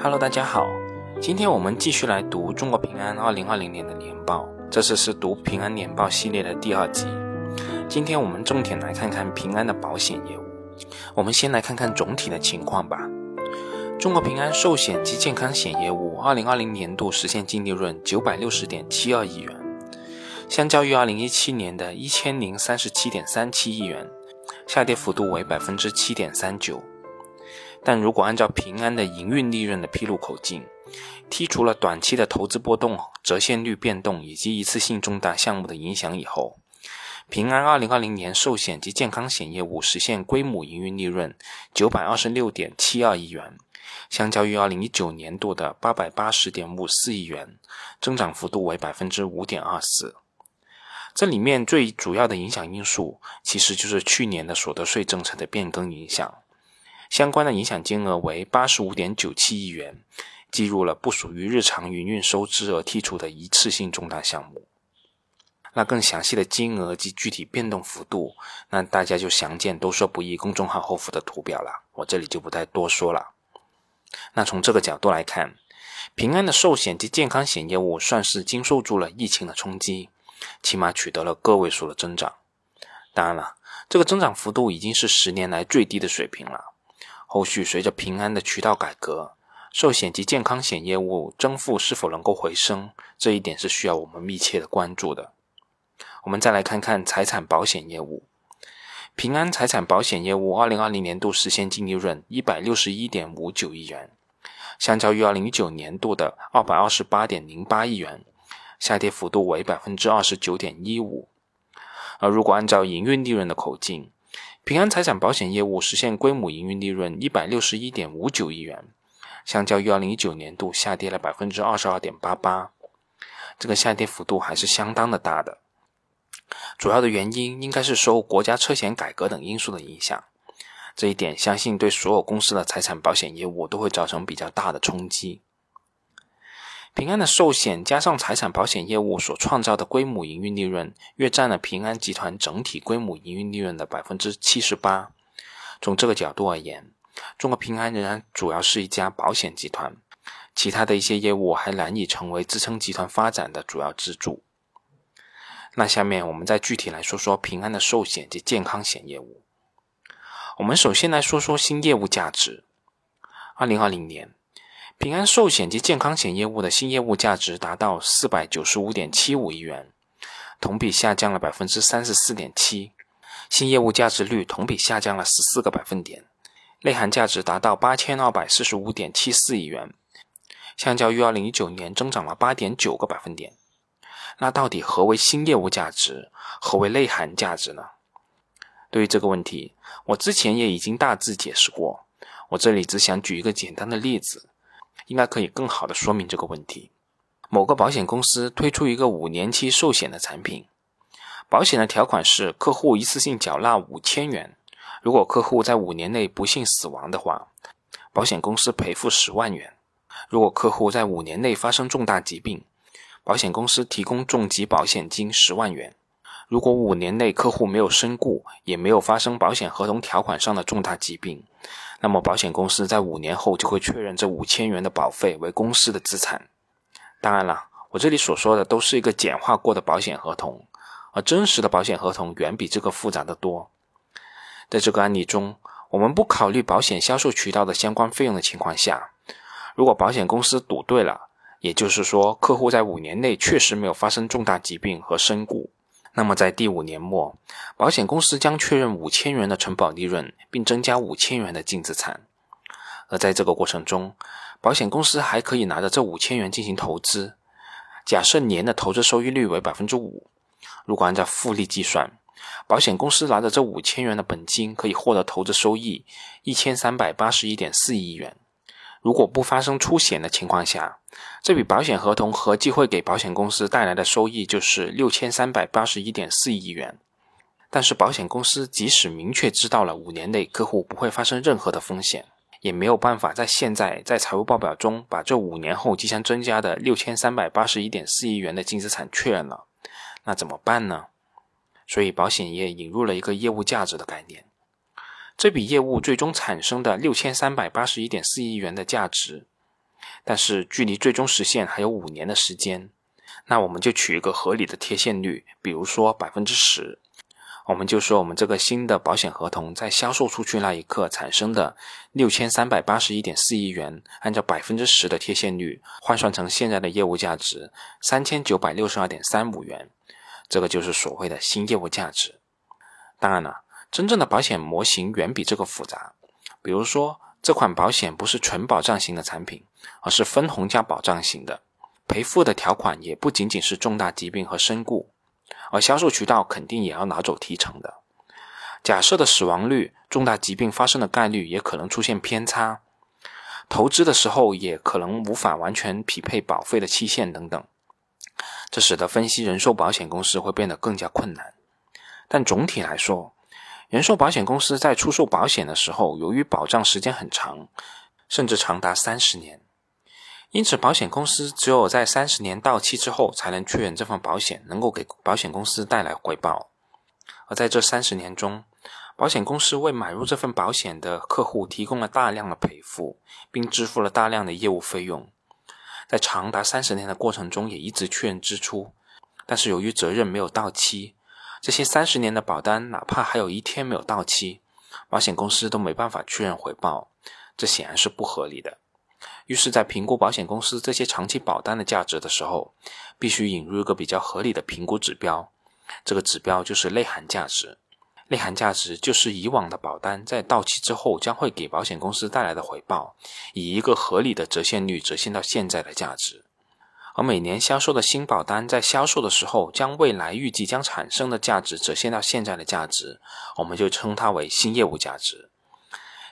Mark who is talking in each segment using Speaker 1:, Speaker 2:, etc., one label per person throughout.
Speaker 1: Hello，大家好，今天我们继续来读中国平安二零二零年的年报，这次是读平安年报系列的第二集。今天我们重点来看看平安的保险业务。我们先来看看总体的情况吧。中国平安寿险及健康险业务二零二零年度实现净利润九百六十点七二亿元，相较于二零一七年的一千零三十七点三七亿元，下跌幅度为百分之七点三九。但如果按照平安的营运利润的披露口径，剔除了短期的投资波动、折现率变动以及一次性重大项目的影响以后，平安2020年寿险及健康险业务实现规模营运利润926.72亿元，相较于2019年度的880.54亿元，增长幅度为5.24%。这里面最主要的影响因素，其实就是去年的所得税政策的变更影响。相关的影响金额为八十五点九七亿元，计入了不属于日常营运收支而剔除的一次性重大项目。那更详细的金额及具体变动幅度，那大家就详见“都说不易”公众号后附的图表了，我这里就不再多说了。那从这个角度来看，平安的寿险及健康险业务算是经受住了疫情的冲击，起码取得了个位数的增长。当然了，这个增长幅度已经是十年来最低的水平了。后续随着平安的渠道改革，寿险及健康险业务增幅是否能够回升，这一点是需要我们密切的关注的。我们再来看看财产保险业务，平安财产保险业务二零二零年度实现净利润一百六十一点五九亿元，相较于二零一九年度的二百二十八点零八亿元，下跌幅度为百分之二十九点一五。而如果按照营运利润的口径，平安财产保险业务实现规模营运利润一百六十一点五九亿元，相较于二零一九年度下跌了百分之二十二点八八，这个下跌幅度还是相当的大的。主要的原因应该是受国家车险改革等因素的影响，这一点相信对所有公司的财产保险业务都会造成比较大的冲击。平安的寿险加上财产保险业务所创造的规模营运利润，约占了平安集团整体规模营运利润的百分之七十八。从这个角度而言，中国平安仍然主要是一家保险集团，其他的一些业务还难以成为支撑集团发展的主要支柱。那下面我们再具体来说说平安的寿险及健康险业务。我们首先来说说新业务价值。二零二零年。平安寿险及健康险业务的新业务价值达到四百九十五点七五亿元，同比下降了百分之三十四点七，新业务价值率同比下降了十四个百分点，内涵价值达到八千二百四十五点七四亿元，相较于二零一九年增长了八点九个百分点。那到底何为新业务价值，何为内涵价值呢？对于这个问题，我之前也已经大致解释过，我这里只想举一个简单的例子。应该可以更好的说明这个问题。某个保险公司推出一个五年期寿险的产品，保险的条款是客户一次性缴纳五千元，如果客户在五年内不幸死亡的话，保险公司赔付十万元；如果客户在五年内发生重大疾病，保险公司提供重疾保险金十万元；如果五年内客户没有身故，也没有发生保险合同条款上的重大疾病。那么，保险公司在五年后就会确认这五千元的保费为公司的资产。当然了，我这里所说的都是一个简化过的保险合同，而真实的保险合同远比这个复杂的多。在这个案例中，我们不考虑保险销售渠道的相关费用的情况下，如果保险公司赌对了，也就是说，客户在五年内确实没有发生重大疾病和身故。那么，在第五年末，保险公司将确认五千元的承保利润，并增加五千元的净资产。而在这个过程中，保险公司还可以拿着这五千元进行投资。假设年的投资收益率为百分之五，如果按照复利计算，保险公司拿着这五千元的本金，可以获得投资收益一千三百八十一点四亿元。如果不发生出险的情况下，这笔保险合同合计会给保险公司带来的收益就是六千三百八十一点四亿元。但是保险公司即使明确知道了五年内客户不会发生任何的风险，也没有办法在现在在财务报表中把这五年后即将增加的六千三百八十一点四亿元的净资产确认了，那怎么办呢？所以保险业引入了一个业务价值的概念。这笔业务最终产生的六千三百八十一点四亿元的价值，但是距离最终实现还有五年的时间。那我们就取一个合理的贴现率，比如说百分之十。我们就说我们这个新的保险合同在销售出去那一刻产生的六千三百八十一点四亿元，按照百分之十的贴现率换算成现在的业务价值三千九百六十二点三五元，这个就是所谓的新业务价值。当然了，真正的保险模型远比这个复杂。比如说，这款保险不是纯保障型的产品，而是分红加保障型的，赔付的条款也不仅仅是重大疾病和身故。而销售渠道肯定也要拿走提成的。假设的死亡率、重大疾病发生的概率也可能出现偏差，投资的时候也可能无法完全匹配保费的期限等等，这使得分析人寿保险公司会变得更加困难。但总体来说，人寿保险公司在出售保险的时候，由于保障时间很长，甚至长达三十年。因此，保险公司只有在三十年到期之后，才能确认这份保险能够给保险公司带来回报。而在这三十年中，保险公司为买入这份保险的客户提供了大量的赔付，并支付了大量的业务费用。在长达三十年的过程中，也一直确认支出。但是，由于责任没有到期，这些三十年的保单哪怕还有一天没有到期，保险公司都没办法确认回报。这显然是不合理的。于是，在评估保险公司这些长期保单的价值的时候，必须引入一个比较合理的评估指标。这个指标就是内涵价值。内涵价值就是以往的保单在到期之后将会给保险公司带来的回报，以一个合理的折现率折现到现在的价值。而每年销售的新保单在销售的时候，将未来预计将产生的价值折现到现在的价值，我们就称它为新业务价值。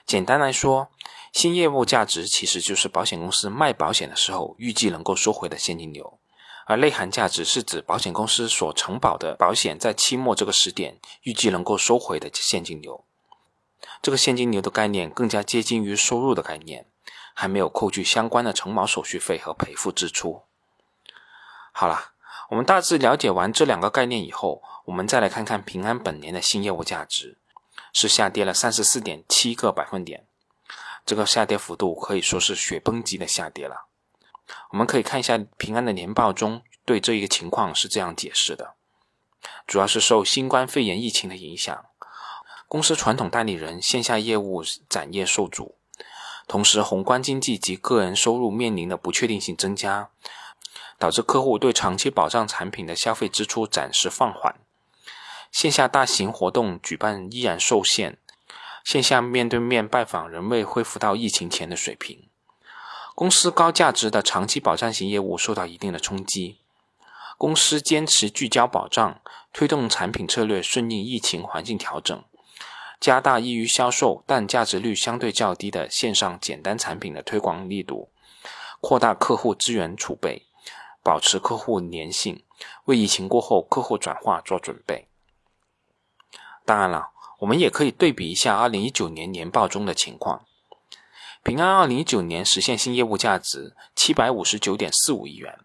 Speaker 1: 简单来说，新业务价值其实就是保险公司卖保险的时候预计能够收回的现金流，而内涵价值是指保险公司所承保的保险在期末这个时点预计能够收回的现金流。这个现金流的概念更加接近于收入的概念，还没有扣去相关的承保手续费和赔付支出。好了，我们大致了解完这两个概念以后，我们再来看看平安本年的新业务价值是下跌了三十四点七个百分点。这个下跌幅度可以说是雪崩级的下跌了。我们可以看一下平安的年报中对这一个情况是这样解释的：主要是受新冠肺炎疫情的影响，公司传统代理人线下业务展业受阻，同时宏观经济及个人收入面临的不确定性增加，导致客户对长期保障产品的消费支出暂时放缓，线下大型活动举办依然受限。线下面对面拜访仍未恢复到疫情前的水平，公司高价值的长期保障型业务受到一定的冲击。公司坚持聚焦保障，推动产品策略顺应疫情环境调整，加大易于销售但价值率相对较低的线上简单产品的推广力度，扩大客户资源储备，保持客户粘性，为疫情过后客户转化做准备。当然了。我们也可以对比一下二零一九年年报中的情况。平安二零一九年实现新业务价值七百五十九点四五亿元，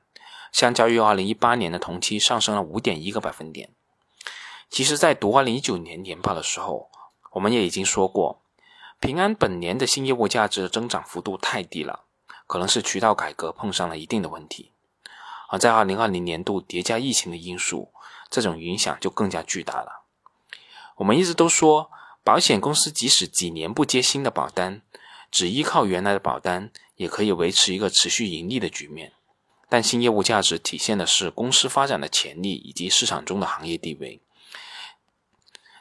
Speaker 1: 相较于二零一八年的同期上升了五点一个百分点。其实，在读二零一九年年报的时候，我们也已经说过，平安本年的新业务价值的增长幅度太低了，可能是渠道改革碰上了一定的问题。而在二零二零年度叠加疫情的因素，这种影响就更加巨大了。我们一直都说，保险公司即使几年不接新的保单，只依靠原来的保单，也可以维持一个持续盈利的局面。但新业务价值体现的是公司发展的潜力以及市场中的行业地位。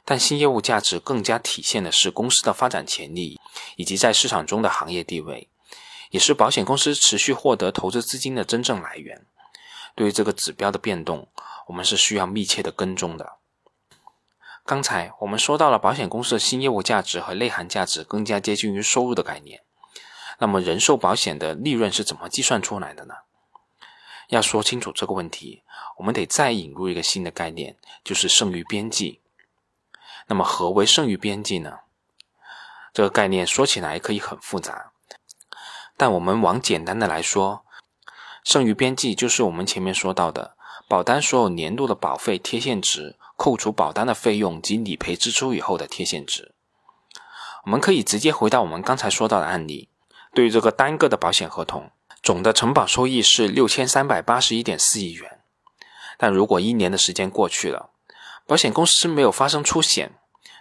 Speaker 1: 但新业务价值更加体现的是公司的发展潜力以及在市场中的行业地位，也是保险公司持续获得投资资金的真正来源。对于这个指标的变动，我们是需要密切的跟踪的。刚才我们说到了保险公司的新业务价值和内涵价值更加接近于收入的概念。那么人寿保险的利润是怎么计算出来的呢？要说清楚这个问题，我们得再引入一个新的概念，就是剩余边际。那么何为剩余边际呢？这个概念说起来可以很复杂，但我们往简单的来说，剩余边际就是我们前面说到的保单所有年度的保费贴现值。扣除保单的费用及理赔支出以后的贴现值，我们可以直接回到我们刚才说到的案例。对于这个单个的保险合同，总的承保收益是六千三百八十一点四亿元。但如果一年的时间过去了，保险公司没有发生出险，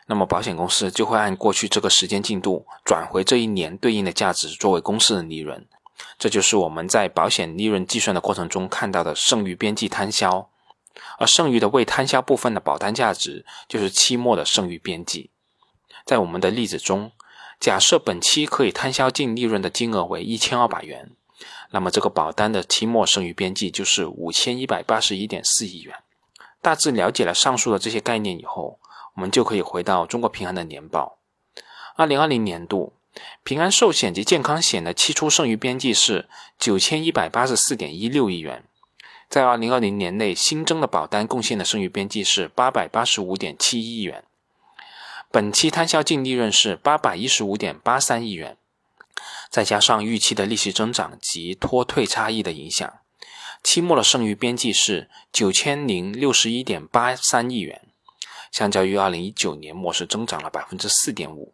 Speaker 1: 那么保险公司就会按过去这个时间进度转回这一年对应的价值作为公司的利润。这就是我们在保险利润计算的过程中看到的剩余边际摊销，而剩余的未摊销部分的保单价值就是期末的剩余边际。在我们的例子中，假设本期可以摊销净利润的金额为一千二百元，那么这个保单的期末剩余边际就是五千一百八十一点四亿元。大致了解了上述的这些概念以后，我们就可以回到中国平安的年报。二零二零年度。平安寿险及健康险的期初剩余边际是九千一百八十四点一六亿元，在二零二零年内新增的保单贡献的剩余边际是八百八十五点七亿元，本期摊销净利润是八百一十五点八三亿元，再加上预期的利息增长及脱退差异的影响，期末的剩余边际是九千零六十一点八三亿元，相较于二零一九年末是增长了百分之四点五。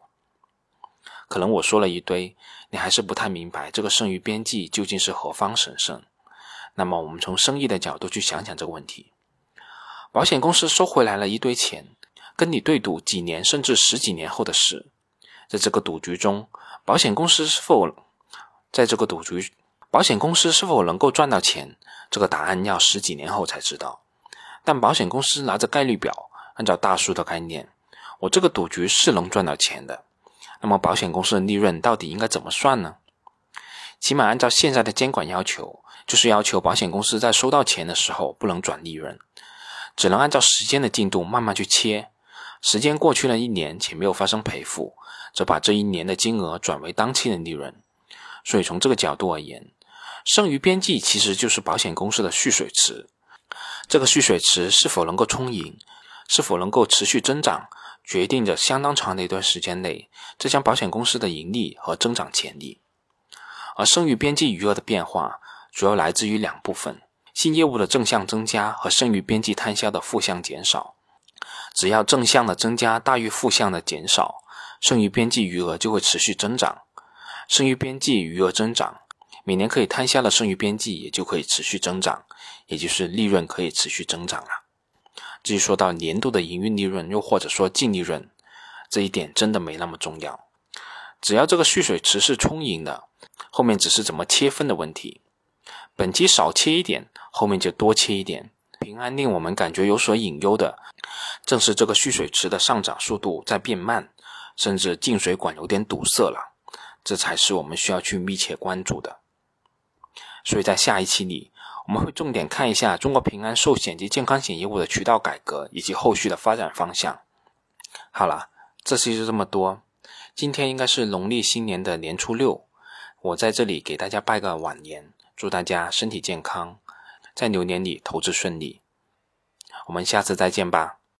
Speaker 1: 可能我说了一堆，你还是不太明白这个剩余边际究竟是何方神圣。那么，我们从生意的角度去想想这个问题：保险公司收回来了一堆钱，跟你对赌几年甚至十几年后的事。在这个赌局中，保险公司是否在这个赌局，保险公司是否能够赚到钱？这个答案要十几年后才知道。但保险公司拿着概率表，按照大叔的概念，我这个赌局是能赚到钱的。那么保险公司的利润到底应该怎么算呢？起码按照现在的监管要求，就是要求保险公司在收到钱的时候不能转利润，只能按照时间的进度慢慢去切。时间过去了一年且没有发生赔付，则把这一年的金额转为当期的利润。所以从这个角度而言，剩余边际其实就是保险公司的蓄水池。这个蓄水池是否能够充盈，是否能够持续增长？决定着相当长的一段时间内，这家保险公司的盈利和增长潜力。而剩余边际余额的变化，主要来自于两部分：新业务的正向增加和剩余边际摊销的负向减少。只要正向的增加大于负向的减少，剩余边际余额就会持续增长。剩余边际余额增长，每年可以摊销的剩余边际也就可以持续增长，也就是利润可以持续增长了。至于说到年度的营运利润，又或者说净利润，这一点真的没那么重要。只要这个蓄水池是充盈的，后面只是怎么切分的问题。本期少切一点，后面就多切一点。平安令我们感觉有所隐忧的，正是这个蓄水池的上涨速度在变慢，甚至进水管有点堵塞了，这才是我们需要去密切关注的。所以在下一期里。我们会重点看一下中国平安寿险及健康险业务的渠道改革以及后续的发展方向。好了，这期就这么多。今天应该是农历新年的年初六，我在这里给大家拜个晚年，祝大家身体健康，在牛年里投资顺利。我们下次再见吧。